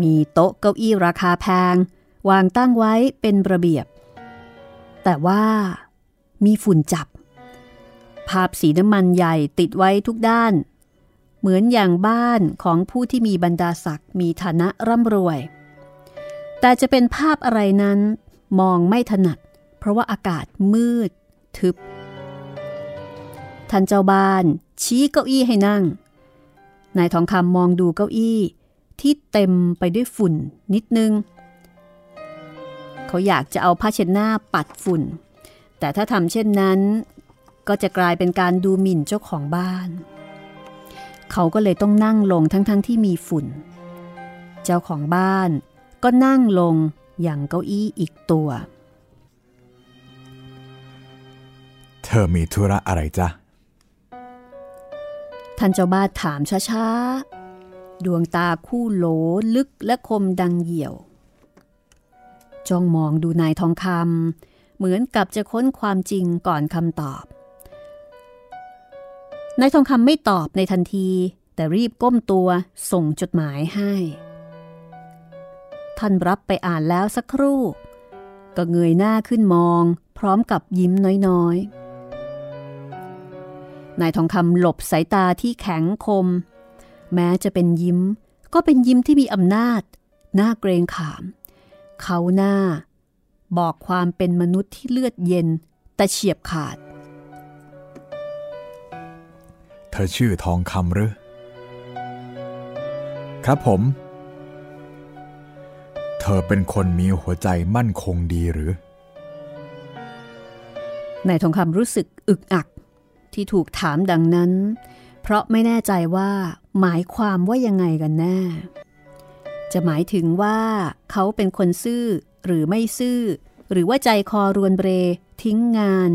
มีโต๊ะเก้าอี้ราคาแพง วางตั้งไว้เป็นระเบียบ แต่ว่ามีฝุ่นจับ ภาพสีน้ำมันใหญ่ติดไว้ทุกด้าน เหมือนอย่างบ้านของผู้ที่มีบรรดาศักดิ์มีฐานะร่ำรวย แต่จะเป็นภาพอะไรนั้นมองไม่ถนัด เพราะว่าอากาศมืด ทึบท่านเจ้าบ้านชี้เก้าอี้ให้นั่ง นายทองคำมองดูเก้าอี้ ที่เต็มไปด้วยฝุ่นนิดนึง เขาอยากจะเอาผ้าเช็ดหน้าปัดฝุ่น แต่ถ้าทำเช่นนั้น ก็จะกลายเป็นการดูหมิ่นเจ้าของบ้าน เขาก็เลยต้องนั่งลงทั้งๆทที่มีฝุ่น เจ้าของบ้านก็นั่งลงอย่างเก้าอี้อีกตัว เธอมีธุระอะไรจ๊ะ ท่านเจ้าบ้านถามช้าๆ ดวงตาคู่โหลลึกและคมดังเหี่ยว จ้องมองดูนายทองคำเหมือนกับจะค้นความจริงก่อนคำตอบ นายทองคำไม่ตอบในทันที แต่รีบก้มตัวส่งจดหมายให้ ท่านรับไปอ่านแล้วสักครู่ ก็เงยหน้าขึ้นมอง พร้อมกับยิ้มน้อยๆ นายทองคำหลบสายตาที่แข็งคม แม้จะเป็นยิ้ม ก็เป็นยิ้มที่มีอำนาจ หน่าเกรงขาม เขาหน้า บอกความเป็นมนุษย์ที่เลือดเย็นแต่เฉียบขาด ธอชื่อทองคำหรือ ครับผม เธอเป็นคนมีหัวใจมั่นคงดีหรือ นายทองคำรู้สึกอึกอักที่ถูกถามดังนั้น เพราะไม่แน่ใจว่าหมายความว่ายังไงกันแน่ จะหมายถึงว่าเขาเป็นคนซื่อหรือไม่ซื่อ หรือว่าใจคอรวนเบรทิ้งงาน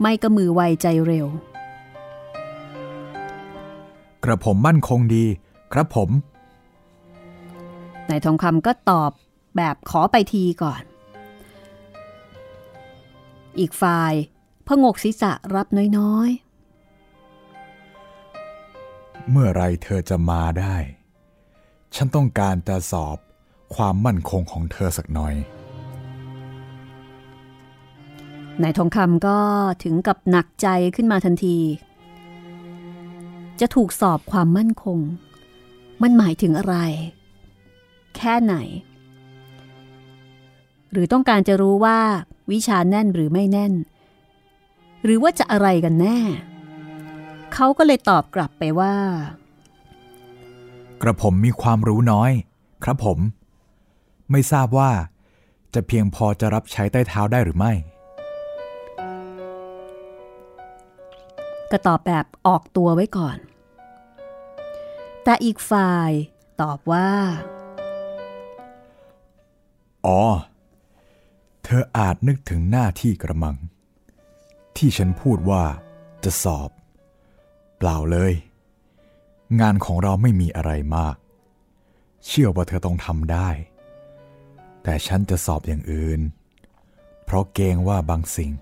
ไม่ก็มือไวใจเร็ว กระผมมั่นคงดี ครับผมนายทองคำก็ตอบแบบขอไปทีก่อน อีกฝ่ายพงกศีรษะรับน้อยๆ เมื่อไรเธอจะมาได้ ฉันต้องการจะสอบความมั่นคงของเธอสักหน่อยนายทองคำก็ถึงกับหนักใจขึ้นมาทันที จะถูกสอบความมั่นคง มันหมายถึงอะไร แค่ไหน หรือต้องการจะรู้ว่า วิชาแน่นหรือไม่แน่น หรือว่าจะอะไรกันแน่ เขาก็เลยตอบกลับไปว่า กระผมมีความรู้น้อย ครับผม ไม่ทราบว่า จะเพียงพอจะรับใช้ใต้เท้าได้หรือไม่ ก็ตอบแบบออกตัวไว้ก่อน แต่อีกฝ่ายตอบว่า อ๋อ เธออาจนึกถึงหน้าที่กระมัง ที่ฉันพูดว่าจะสอบ เปล่าเลย งานของเราไม่มีอะไรมาก เชื่อว่าเธอต้องทำได้ แต่ฉันจะสอบอย่างอื่น เพราะเกรงว่าบางสิ่ง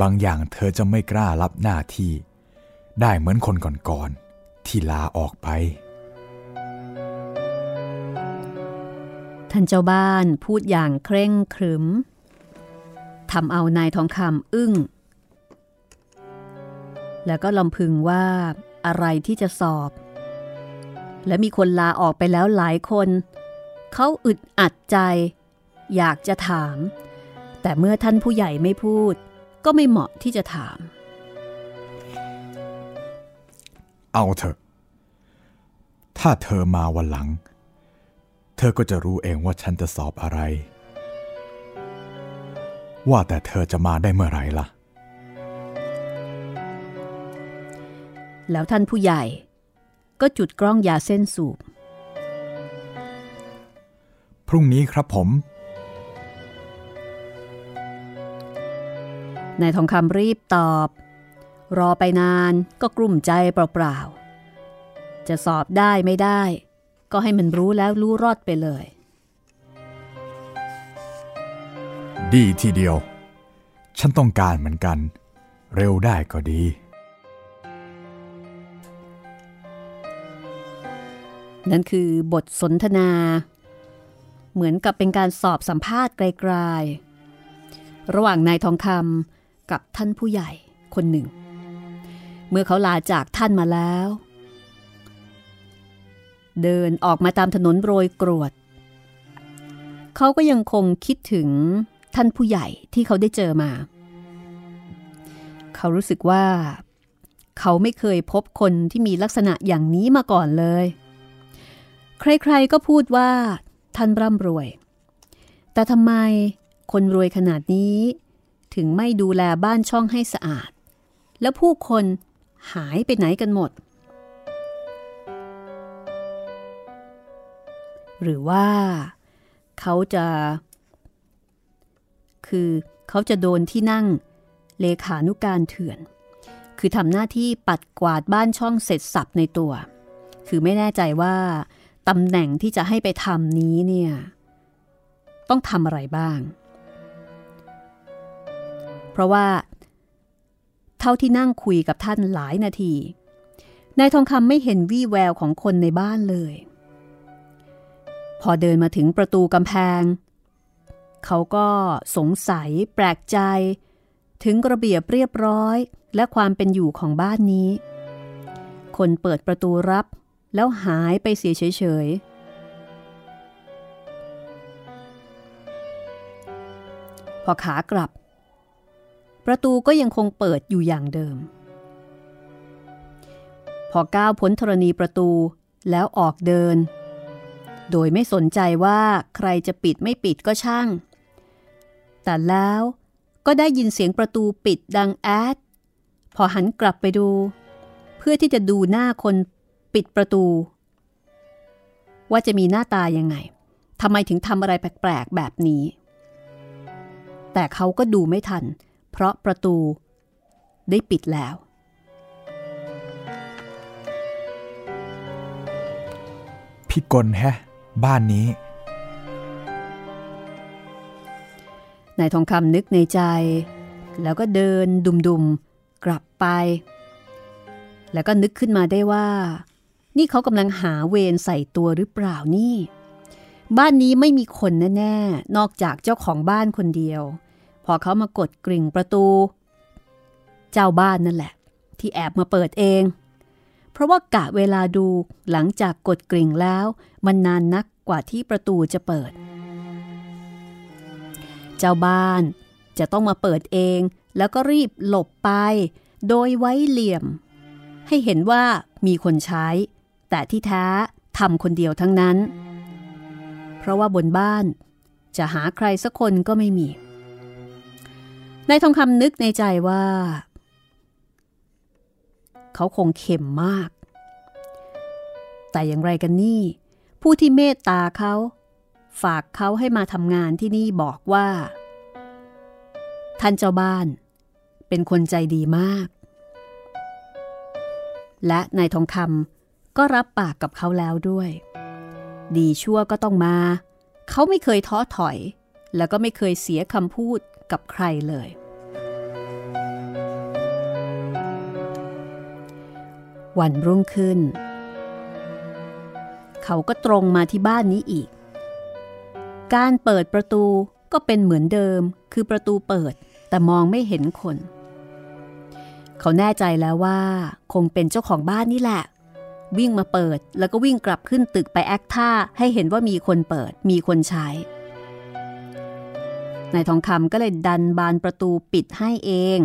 บางอย่างเธอจะไม่กล้ารับหน้าที่ ได้เหมือนคนก่อนๆที่ลาออกไป ท่านเจ้าบ้านพูดอย่างเคร่งครึมทำเอานายทองคำอึ้ง แล้วก็ลำพึงว่าอะไรที่จะสอบ และมีคนลาออกไปแล้วหลายคน เขาอึดอัดใจ อยากจะถาม แต่เมื่อท่านผู้ใหญ่ไม่พูด ก็ไม่เหมาะที่จะถาม เอาเถอะ ถ้าเธอมาวันหลัง เธอก็จะรู้เองว่าฉันจะสอบอะไร ว่าแต่เธอจะมาได้เมื่อไหร่ล่ะ แล้วท่านผู้ใหญ่ ก็จุดกล้องยาเส้นสูบ พรุ่งนี้ครับผมนายทองคำรีบตอบ รอไปนานก็กลุ่มใจเปล่าๆ จะสอบได้ไม่ได้ ก็ให้มันรู้แล้วรู้รอดไปเลย ดีทีเดียว ฉันต้องการเหมือนกัน เร็วได้ก็ดี นั่นคือบทสนทนา เหมือนกับเป็นการสอบสัมภาษณ์ไกลๆ ระหว่างนายทองคำกับท่านผู้ใหญ่คนหนึ่ง เมื่อเขาลาจากท่านมาแล้ว เดินออกมาตามถนนโรยกรวด เขาก็ยังคงคิดถึงท่านผู้ใหญ่ที่เขาได้เจอมา เขารู้สึกว่า เขาไม่เคยพบคนที่มีลักษณะอย่างนี้มาก่อนเลย ใครๆก็พูดว่า ท่านร่ำรวย แต่ทำไมคนรวยขนาดนี้ ถึงไม่ดูแลบ้านช่องให้สะอาด แล้วผู้คน หายไปไหนกันหมด หรือว่าเขาจะ คือเขาจะโดนที่นั่งเลขานุการเถื่อน คือทำหน้าที่ปัดกวาดบ้านช่องเสร็จสับในตัว คือไม่แน่ใจว่าตำแหน่งที่จะให้ไปทำนี้เนี่ย ต้องทำอะไรบ้าง เพราะว่า เท่าที่นั่งคุยกับท่านหลายนาที นายทองคำไม่เห็นวี่แววของคนในบ้านเลย พอเดินมาถึงประตูกำแพง เขาก็สงสัยแปลกใจ ถึงระเบียบเรียบร้อยและความเป็นอยู่ของบ้านนี้ คนเปิดประตูรับแล้วหายไปเสียเฉยๆ พอขากลับ ประตูก็ยังคงเปิดอยู่อย่างเดิม พอก้าวพ้นธรณีประตูแล้วออกเดิน โดยไม่สนใจว่าใครจะปิดไม่ปิดก็ช่าง แต่แล้วก็ได้ยินเสียงประตูปิดดังแอด พอหันกลับไปดู เพื่อที่จะดูหน้าคนปิดประตู ว่าจะมีหน้าตายังไงทำไมถึงทำอะไรแปลกๆแบบนี้ แต่เขาก็ดูไม่ทัน เพราะประตูได้ปิดแล้วพี่กลแฮะ บ้านนี้นายทองคำนึกในใจ แล้วก็เดินดุมๆ กลับไป แล้วก็นึกขึ้นมาได้ว่า นี่เขากำลังหาเวรใส่ตัวหรือเปล่านี่ บ้านนี้ไม่มีคนแน่ ๆ นอกจากเจ้าของบ้านคนเดียว พอเขามากดกริ่งประตู เจ้าบ้านนั่นแหละ ที่แอบมาเปิดเอง เพราะว่ากะเวลาดูหลังจากกดกริ่งแล้ว มันนานนักกว่าที่ประตูจะเปิด เจ้าบ้านจะต้องมาเปิดเอง แล้วก็รีบหลบไป โดยไว้เหลี่ยม ให้เห็นว่ามีคนใช้ แต่ที่แท้ทำคนเดียวทั้งนั้น เพราะว่าบนบ้านจะหาใครสักคนก็ไม่มี นายทองคำนึกในใจว่า เขาคงเข็มมาก แต่อย่างไรกันนี่ ผู้ที่เมตตาเขา ฝากเขาให้มาทำงานที่นี่บอกว่า ท่านเจ้าบ้าน เป็นคนใจดีมาก และนายทองคำก็รับปากกับเขาแล้วด้วย ดีชั่วก็ต้องมา เขาไม่เคยท้อถอย แล้วก็ไม่เคยเสียคำพูด กับใครเลย วันรุ่งขึ้น เขาก็ตรงมาที่บ้านนี้อีก การเปิดประตูก็เป็นเหมือนเดิม คือประตูเปิดแต่มองไม่เห็นคน เขาแน่ใจแล้วว่า คงเป็นเจ้าของบ้านนี่แหละ วิ่งมาเปิดแล้วก็วิ่งกลับขึ้นตึกไปแอคท่าให้เห็นว่ามีคนเปิดมีคนใช้ นายทองคำก็เลยดันบานประตูปิดให้เอง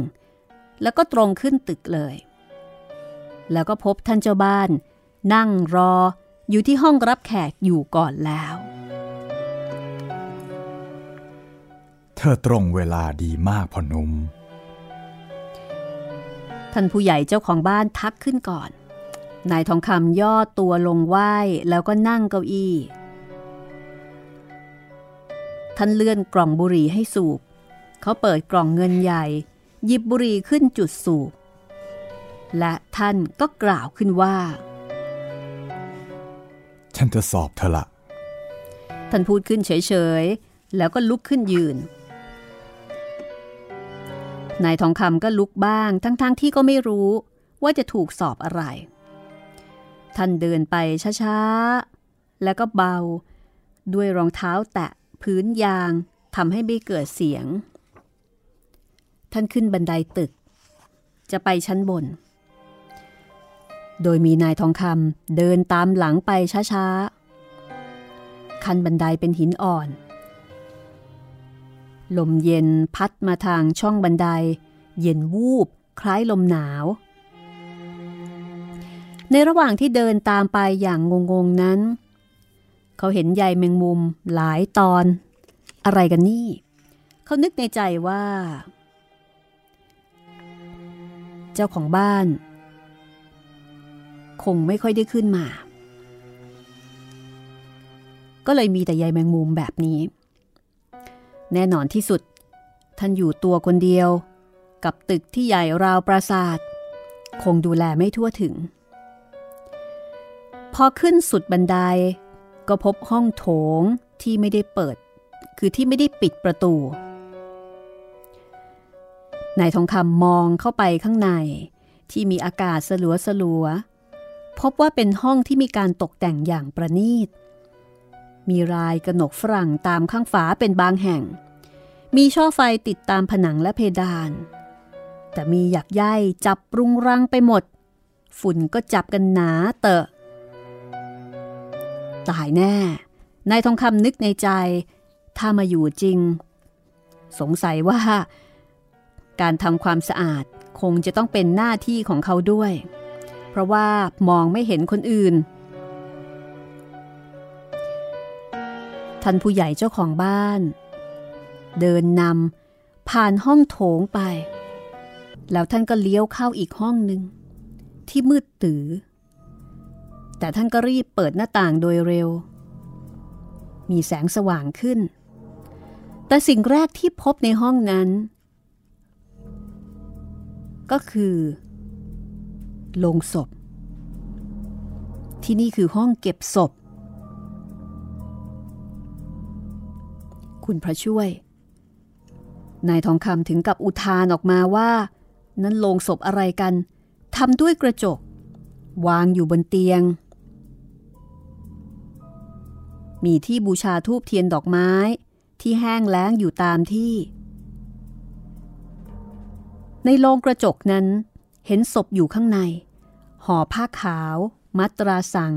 แล้วก็ตรงขึ้นตึกเลย แล้วก็พบท่านเจ้าบ้าน นั่งรออยู่ที่ห้องรับแขกอยู่ก่อนแล้ว เธอตรงเวลาดีมากพ่อนุ่มท่านผู้ใหญ่เจ้าของบ้านทักขึ้นก่อน นายทองคำย่อตัวลงไหว้แล้วก็นั่งเก้าอี้ ท่านเลื่อนกล่องบุหรี่ให้สูบ เขาเปิดกล่องเงินใหญ่ หยิบบุหรี่ขึ้นจุดสูบ และท่านก็กล่าวขึ้นว่า ฉันจะสอบเธอละ ท่านพูดขึ้นเฉยๆ แล้วก็ลุกขึ้นยืน นายทองคำก็ลุกบ้างทั้งๆทที่ก็ไม่รู้ว่าจะถูกสอบอะไร ท่านเดินไปช้าๆ แล้วก็เบาด้วยรองเท้าแตะ พื้นยางทำให้ไม่เกิดเสียง ท่านขึ้นบันไดตึก จะไปชั้นบน โดยมีนายทองคำเดินตามหลังไปช้าๆ คันบันไดเป็นหินอ่อน ลมเย็นพัดมาทางช่องบันได เย็นวูบคล้ายลมหนาว ในระหว่างที่เดินตามไปอย่างงงๆนั้น เขาเห็นใยแมงมุมหลายตอน อะไรกันนี่ เขานึกในใจว่า เจ้าของบ้าน คงไม่ค่อยได้ขึ้นมา ก็เลยมีแต่ใยแมงมุมแบบนี้ แน่นอนที่สุด ท่านอยู่ตัวคนเดียว กับตึกที่ใหญ่ราวปราสาท คงดูแลไม่ทั่วถึง พอขึ้นสุดบันได ก็พบห้องโถงที่ไม่ได้เปิด คือที่ไม่ได้ปิดประตู นายทองคำมองเข้าไปข้างใน ที่มีอากาศสลัวสลัวพบว่าเป็นห้องที่มีการตกแต่งอย่างประณีต มีรายกระหนกฝรั่งตามข้างฝาเป็นบางแห่ง มีช่อไฟติดตามผนังและเพดาน แต่มีหยักใยจับรุงรังไปหมด ฝุ่นก็จับกันหนาเตอะ ตายแน่ นายทองคำนึกในใจ ถ้ามาอยู่จริง สงสัยว่า การทำความสะอาดคงจะต้องเป็นหน้าที่ของเขาด้วย เพราะว่ามองไม่เห็นคนอื่น ท่านผู้ใหญ่เจ้าของบ้าน เดินนำผ่านห้องโถงไป แล้วท่านก็เลี้ยวเข้าอีกห้องหนึ่งที่มืดตื้อ แต่ท่านก็รีบเปิดหน้าต่างโดยเร็ว มีแสงสว่างขึ้น แต่สิ่งแรกที่พบในห้องนั้น ก็คือโลงศพ ที่นี่คือห้องเก็บศพ คุณพระช่วย นายทองคำถึงกับอุทานออกมาว่า นั้นโลงศพอะไรกันทำด้วยกระจก วางอยู่บนเตียง มีที่บูชาทูบเทียนดอกไม้ที่แห้งแล้งอยู่ตามที่ ในโลงกระจกนั้น เห็นศพอยู่ข้างใน ห่อผ้าขาว มัตราสัง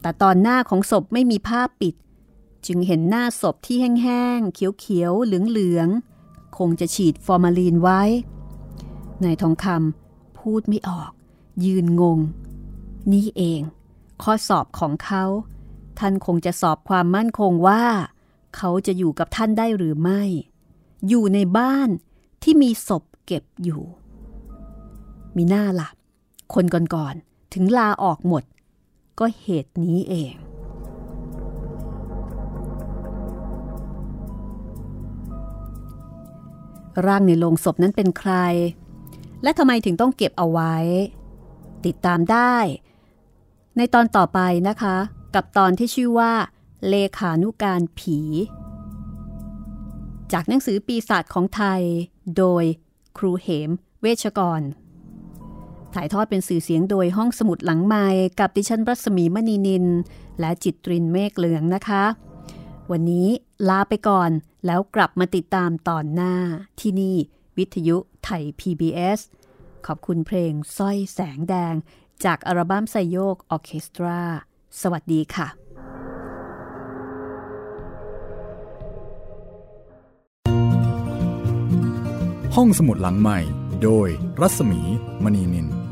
แต่ตอนหน้าของศพไม่มีผ้าปิด จึงเห็นหน้าศพที่แห้งๆ เขียวๆ เหลืองๆ คงจะฉีดฟอร์มาลีนไว้ นายทองคำพูดไม่ออก ยืนงง นี่เอง ข้อสอบของเขา ท่านคงจะสอบความมั่นคงว่า เขาจะอยู่กับท่านได้หรือไม่ อยู่ในบ้านที่มีศพเก็บอยู่ มีหน้าหลับคนก่อนๆถึงลาออกหมด ก็เหตุนี้เอง ร่างในโลงศพนั้นเป็นใคร และทำไมถึงต้องเก็บเอาไว้ ติดตามได้ ในตอนต่อไปนะคะ กับตอนที่ชื่อว่า เลขานุการผี จากหนังสือปีศาจของไทย โดยครูเหม เวชกร ถ่ายทอดเป็นสื่อเสียงโดยห้องสมุดหลังไม้กับดิฉันรัศมีมณีนิน และจิตรินเมฆเหลืองนะคะ วันนี้ลาไปก่อนแล้วกลับมาติดตามตอนหน้าที่นี่วิทยุไทย PBS ขอบคุณเพลงสร้อยแสงแดง จากอัลบั้มไซโยกออเคสตรา สวัสดีค่ะ ห้องสมุดหลังใหม่ โดยรัศมีมณีนิน